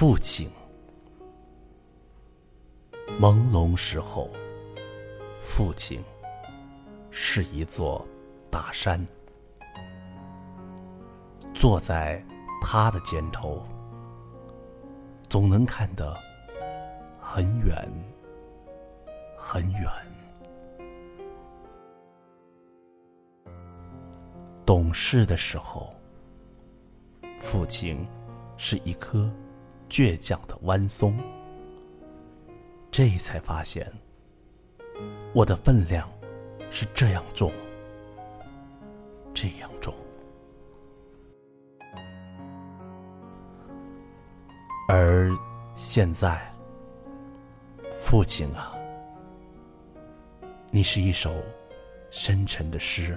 父亲，朦胧时候，父亲是一座大山，坐在他的肩头，总能看得很远很远。懂事的时候，父亲是一棵倔强的弯松。这才发现，我的分量是这样重，这样重。而现在，父亲啊，你是一首深沉的诗。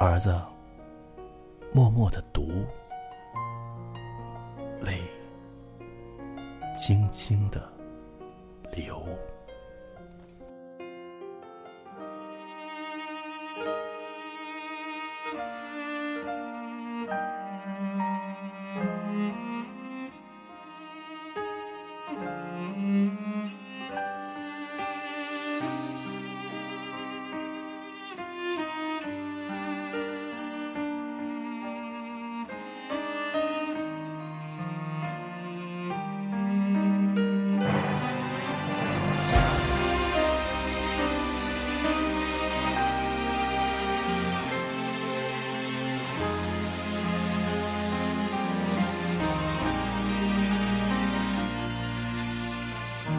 儿子默默的读，泪轻轻的流。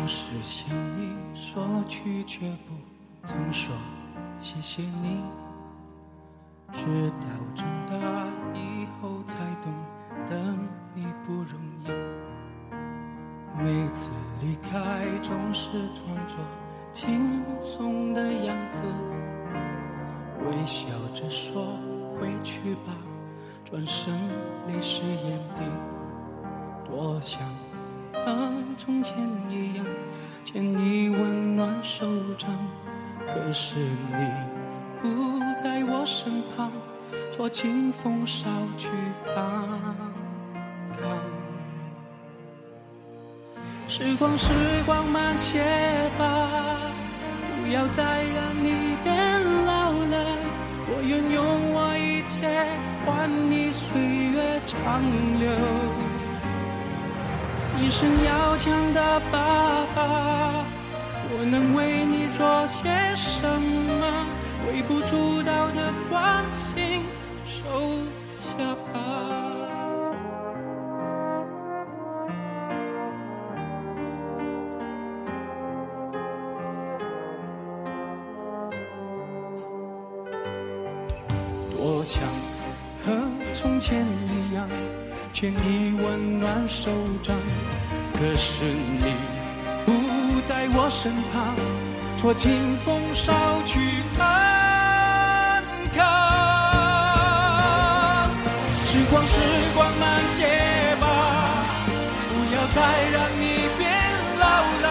总是向你说去，却，不曾说谢谢你。直到长大以后才懂，等你不容易。每次离开总是装作轻松的样子，微笑着说回去吧，转身泪湿眼底。多想和从前一样，牵你温暖手掌，可是你不在我身旁，托清风捎去安康。时光，时光慢些吧，不要再让你变老了。我愿用我一切换你岁月长留。一生要强的爸爸，我能为你做些什么？微不足道的关心，收下吧。多想和从前一样。牵你温暖手掌，可是你不在我身旁，托清风捎去安康。时光，时光慢些吧，不要再让你变老了。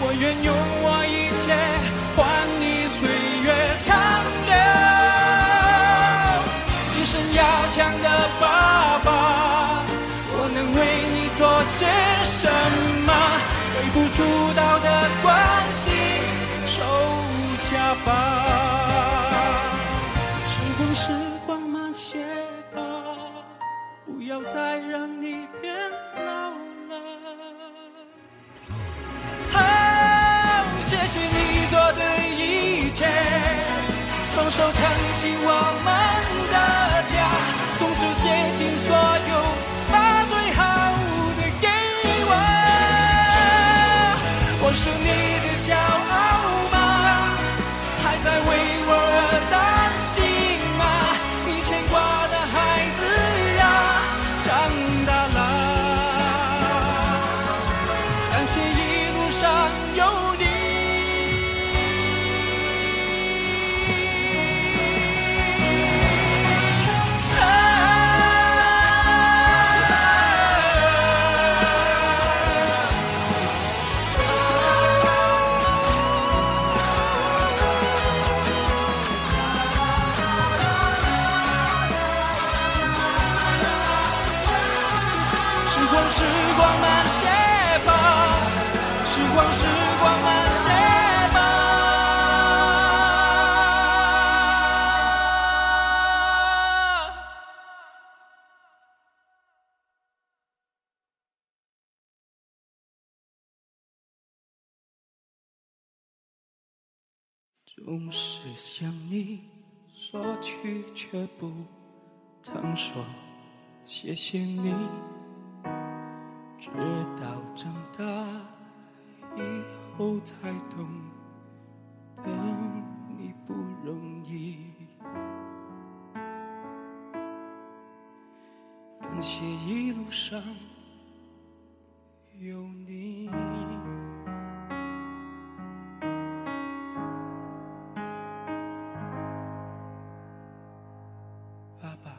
我愿用我一切换要再让你变老了。好，谢谢你做的一切，双手撑起我们时光慢些吧时光时光慢些吧。总是向你索取却不曾说谢谢你。直到长大以后才懂得你不容易。感谢一路上有你。爸爸。